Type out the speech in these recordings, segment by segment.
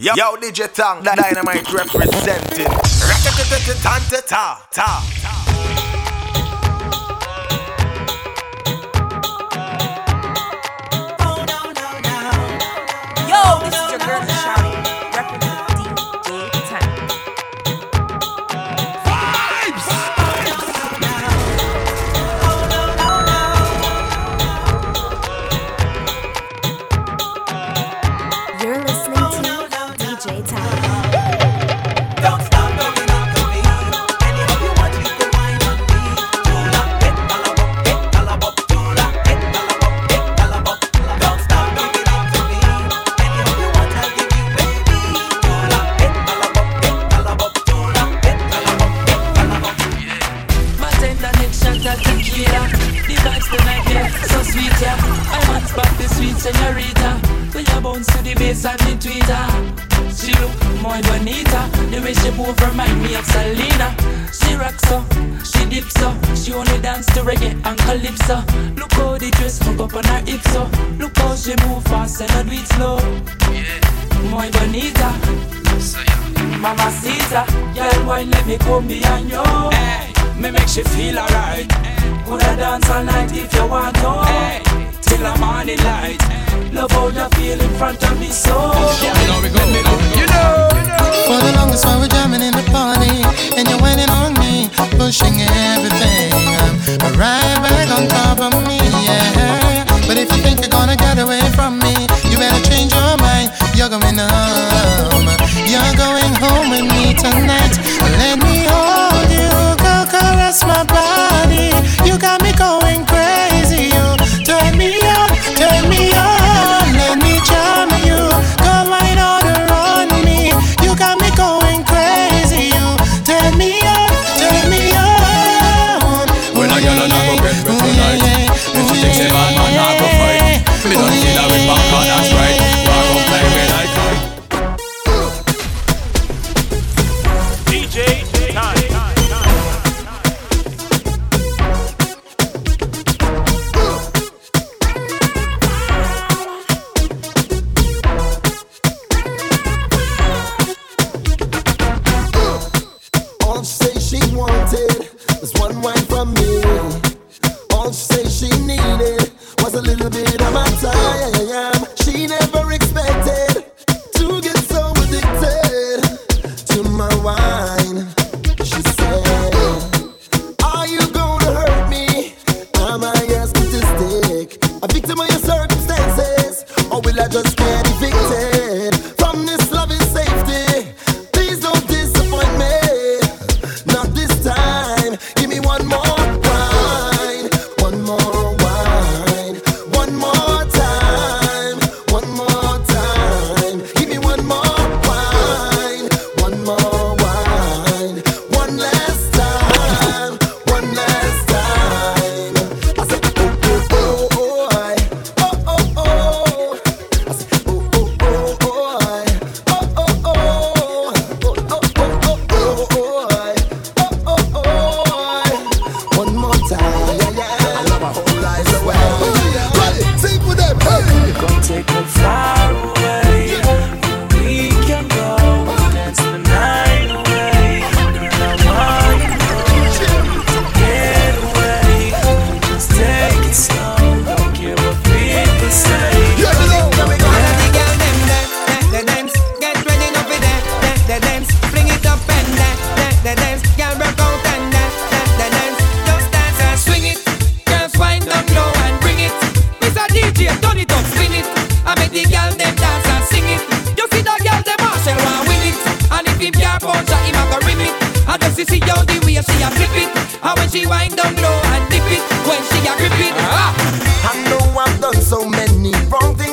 Yo, yo DJ Tank, Dynamite representing. Rat-a-ta-ta-ta-ta-ta. move remind me of Selena. She rocks up, uh, she dips up, she only dance to reggae and calypso. Look how the dress hook up on her hips so. Look how she move fast and not do slow. Yeah. Muy bonita. Mama Caesar, girl, why let me come behind you? Hey. Me make she feel alright. Hey. Coulda dance all night if you want to. Hey till the morning light. Love how you feel in front of me, so. You know. For the longest while we're jamming in the party, and you're waiting on me, pushing everything. I'm right back on top of me, yeah. But if you think you're gonna get away from me, you better change your mind. You're going home. You're going home with me tonight. Let me hold you, go caress my body. You got me going. She see how the way she a flip it, and when she wind down low and dip it, when she a grip it. Ah. I know I've done so many wrong things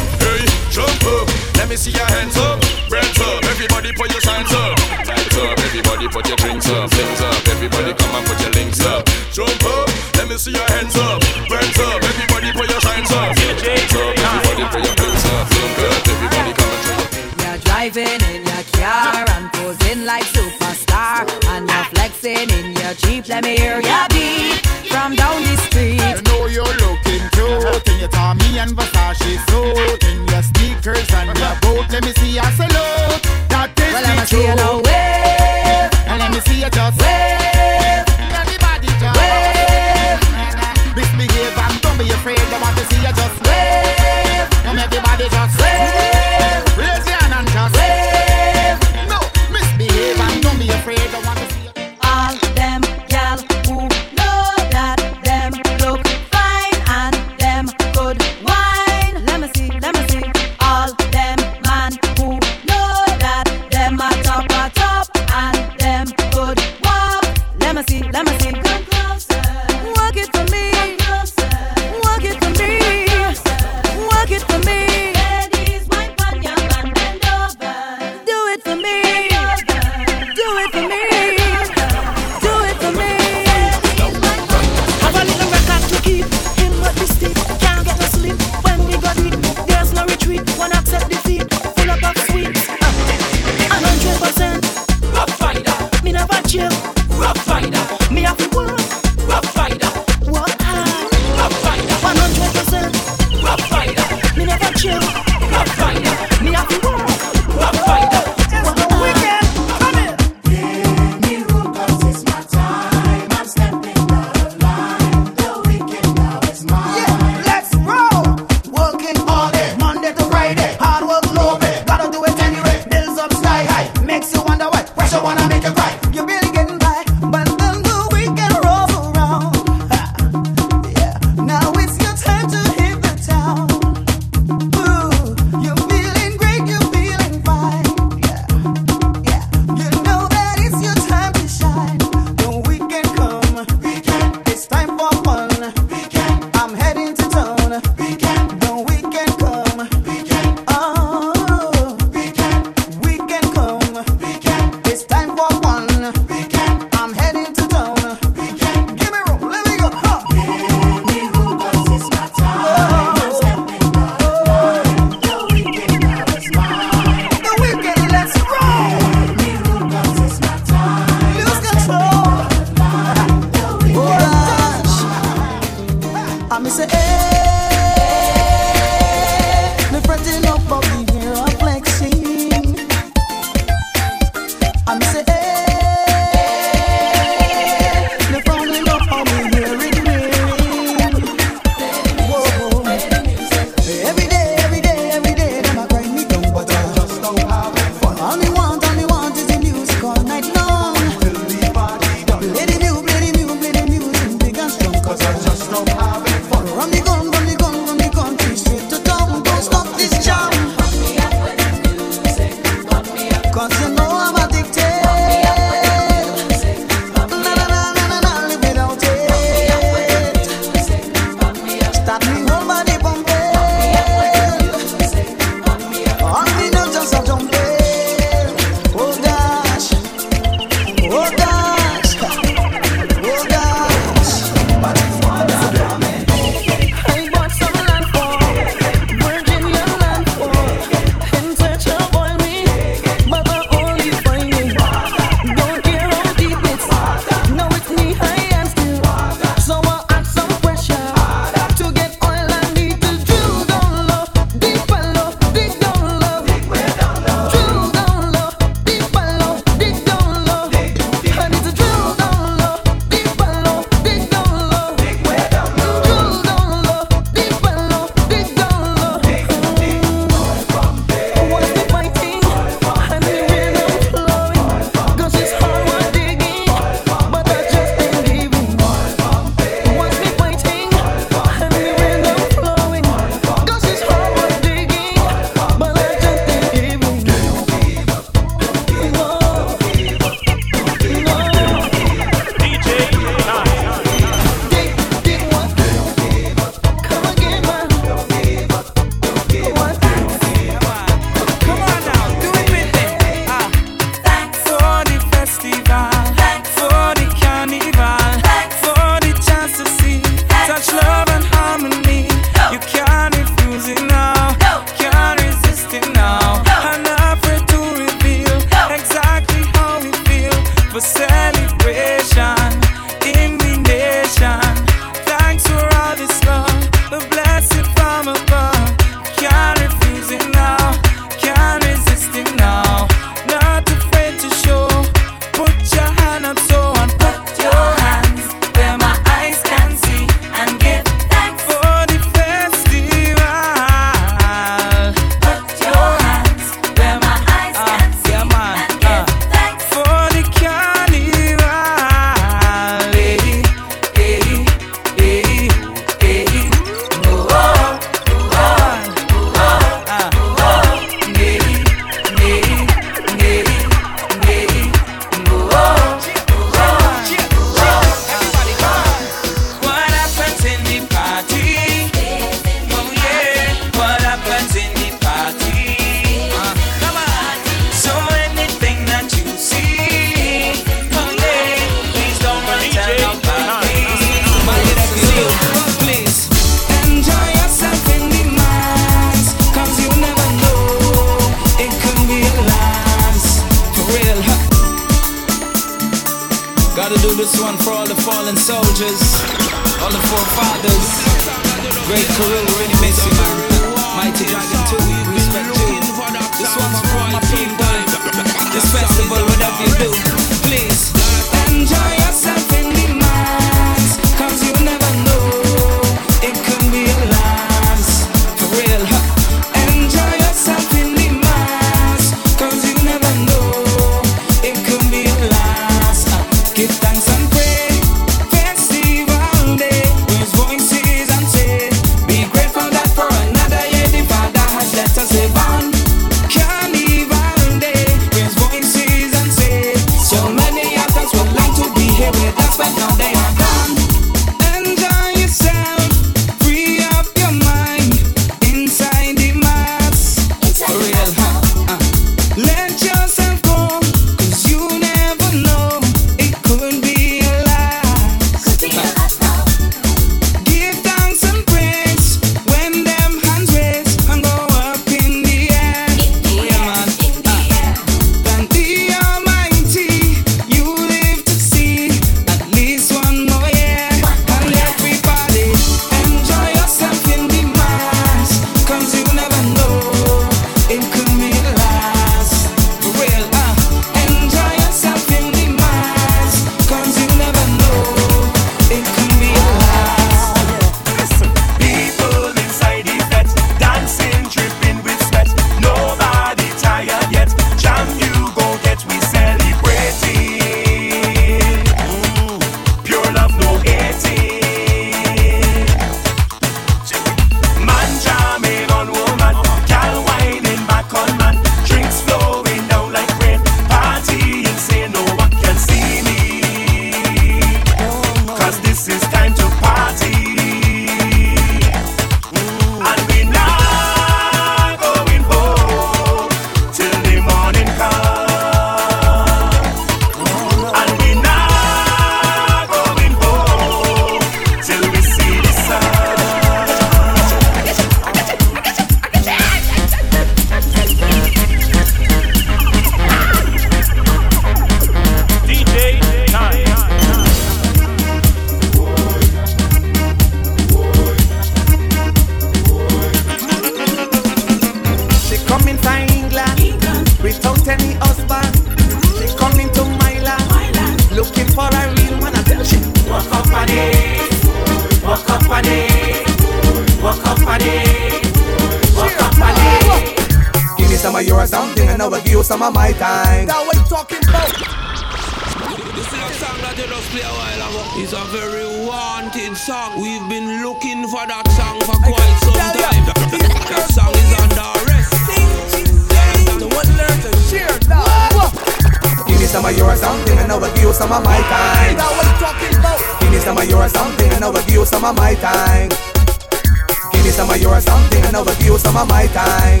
of my time.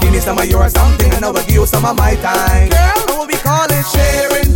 Give me some of your something and I will give you some of my time. Girl, I will be calling, sharing.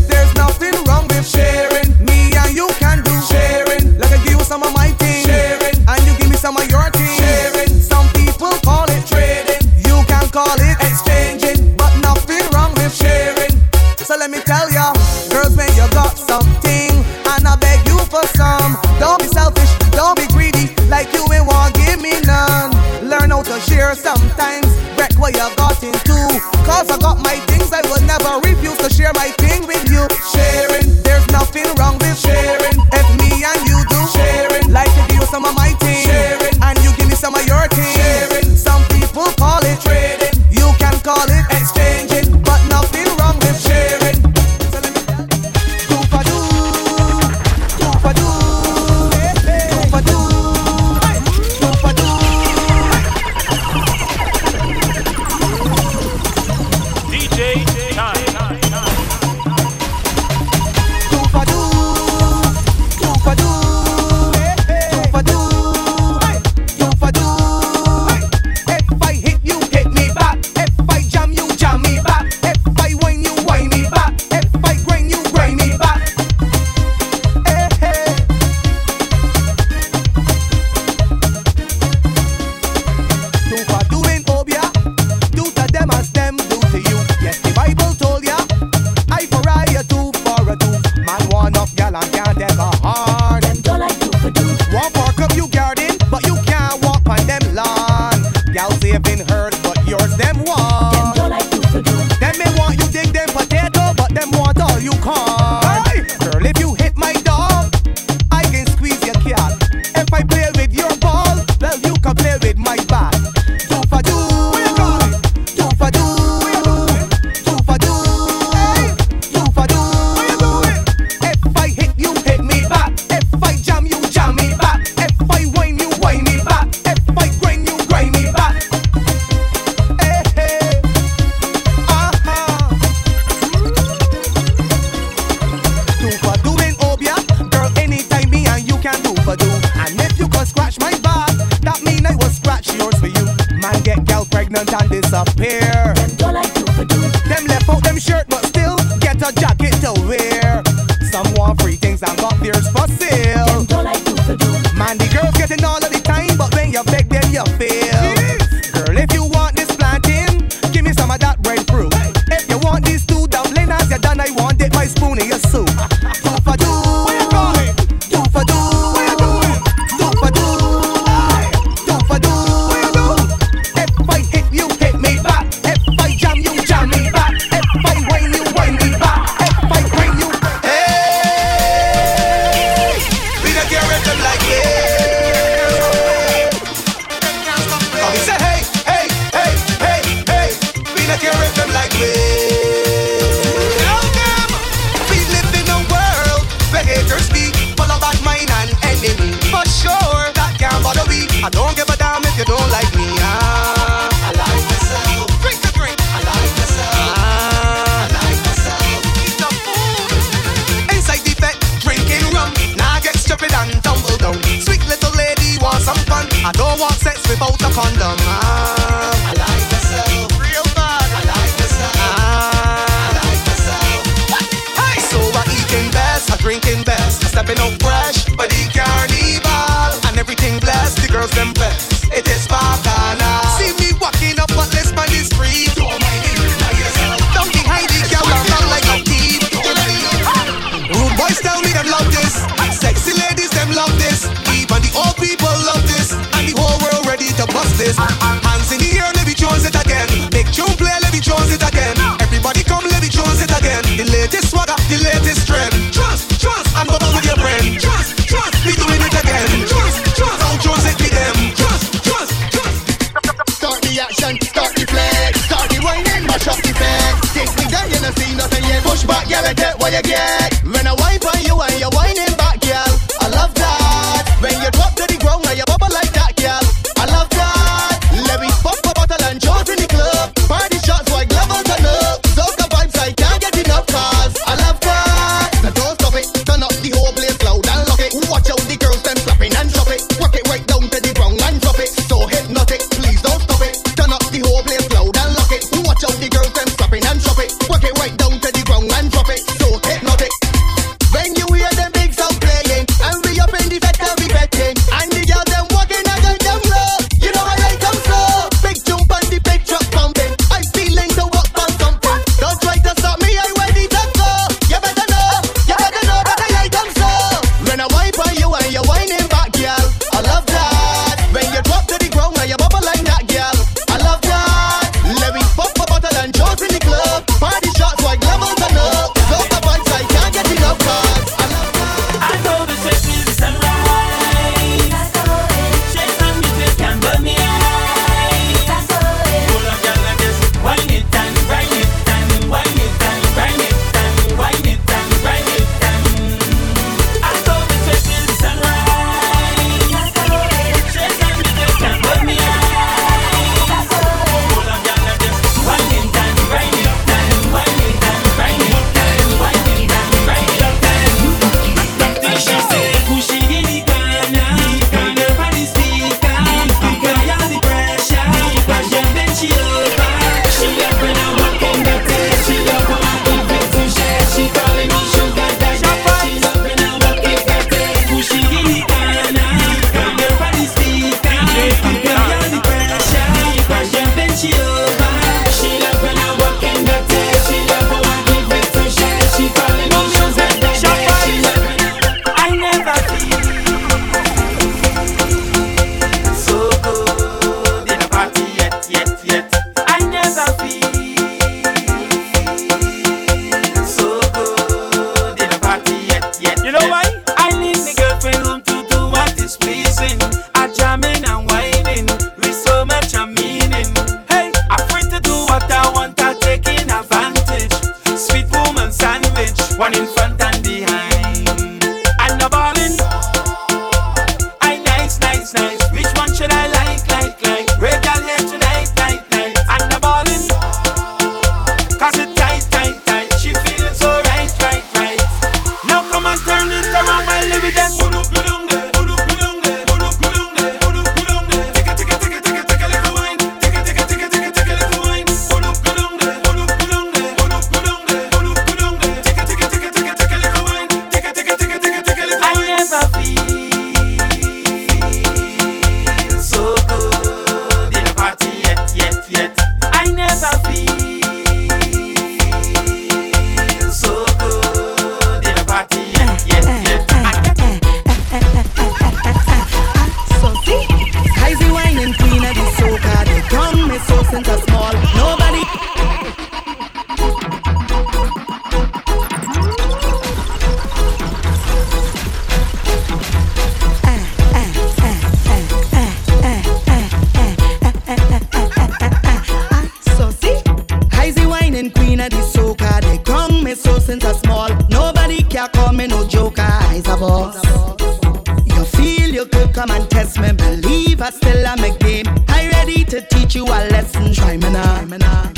I'm a game. I ready to teach you a lesson. Try me now.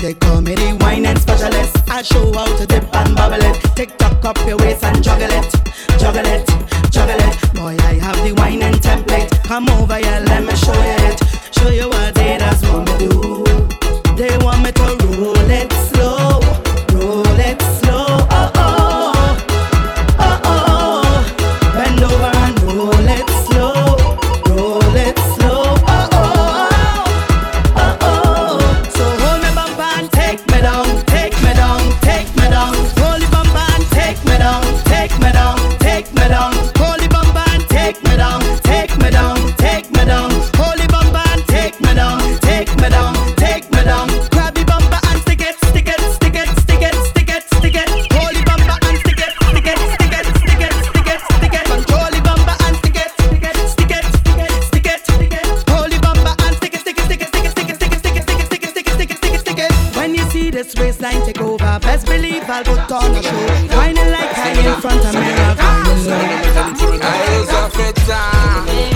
They call me the wine and specialist. I show how to dip and bubble it. Tick tock up your waist and juggle it, juggle it, juggle it. Boy, I have the wine and template. Come over here, let me show you it. Show you what they that's want me do. They want me to roll it slow. this waistline take over. Best believe I'll go talk a show. Whining like I in front of mirror. I was a fritter.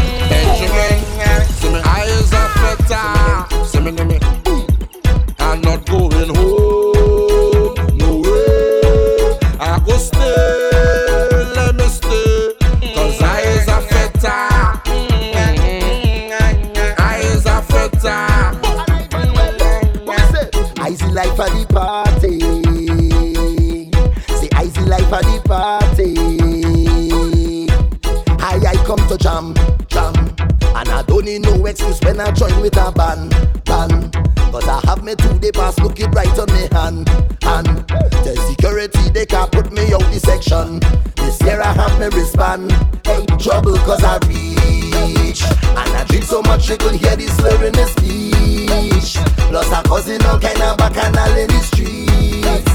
back and in the streets.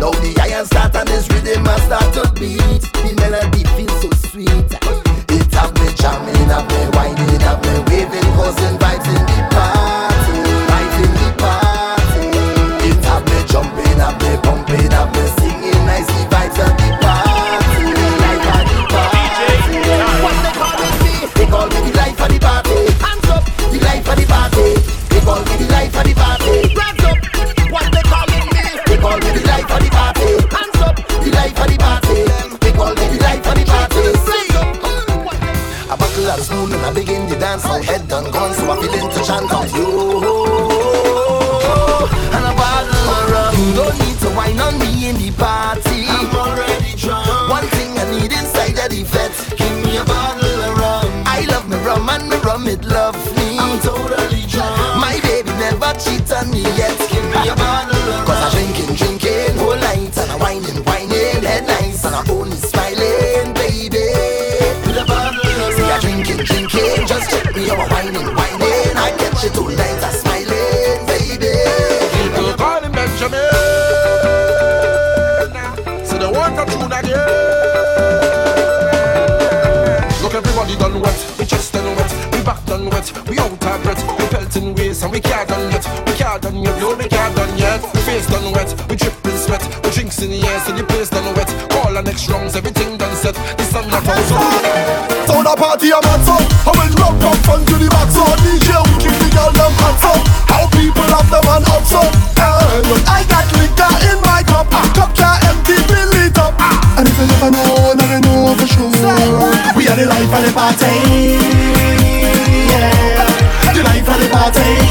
Now the iron start on it's wet, the face done wet, we dripping sweat, we drinks in the air, so the place done wet. Call the next rounds, everything done set, the sun not out. So, so the party I'm at up, I will rock from front to the back, so DJ we keep the girl them hot up. How people have them and up so, I got liquor in my cup, cup can empty, fill it up. And if you never know, never know for sure, we are the life of the party. Yeah, the life of the party.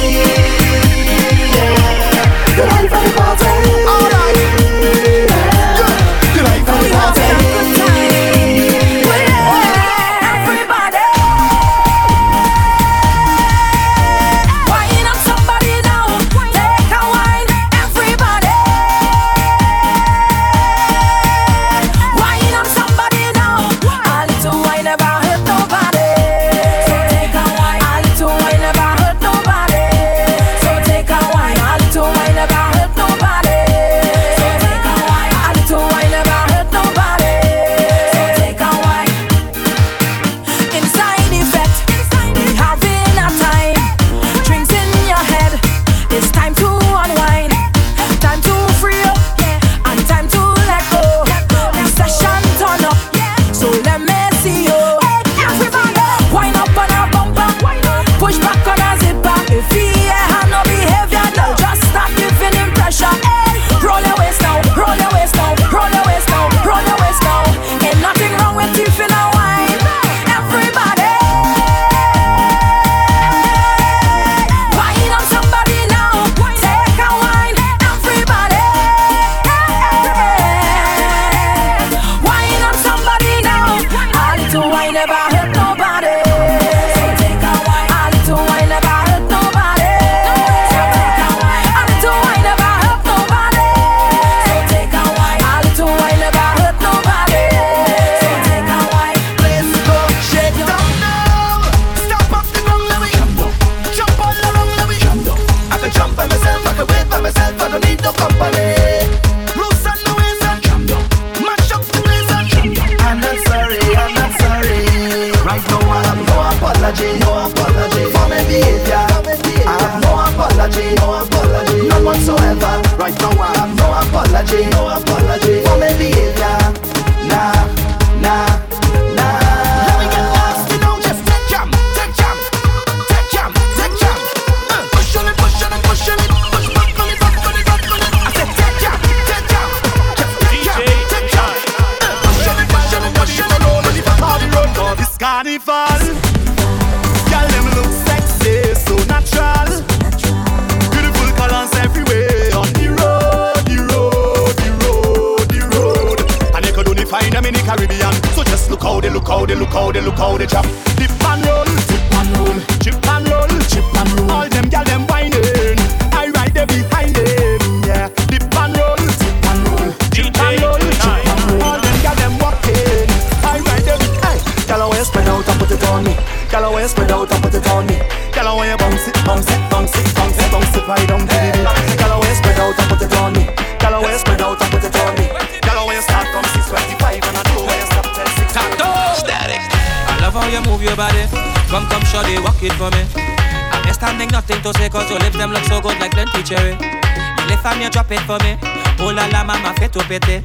Cause your lips them look so good like plenty cherry eh? And if I me drop it for me. Oh la la mama fait to pété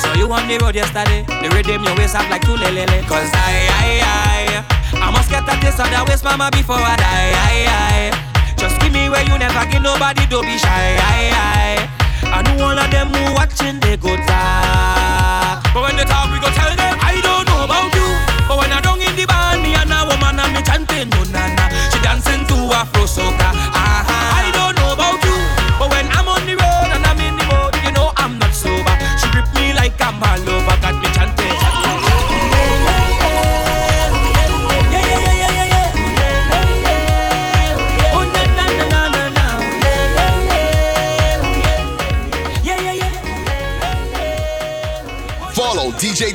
So you on the road yesterday. The rhythm your waist up like two lelele Cause I, I, I I must get a taste of that waist mama before I die. I, I, Just give me where you never give nobody don't be shy. I, I, I know all of them who watching they go talk But when they talk we go tell them I don't know about you. But when I don't in the band me and a woman and me chanting no na dance into Afro soca.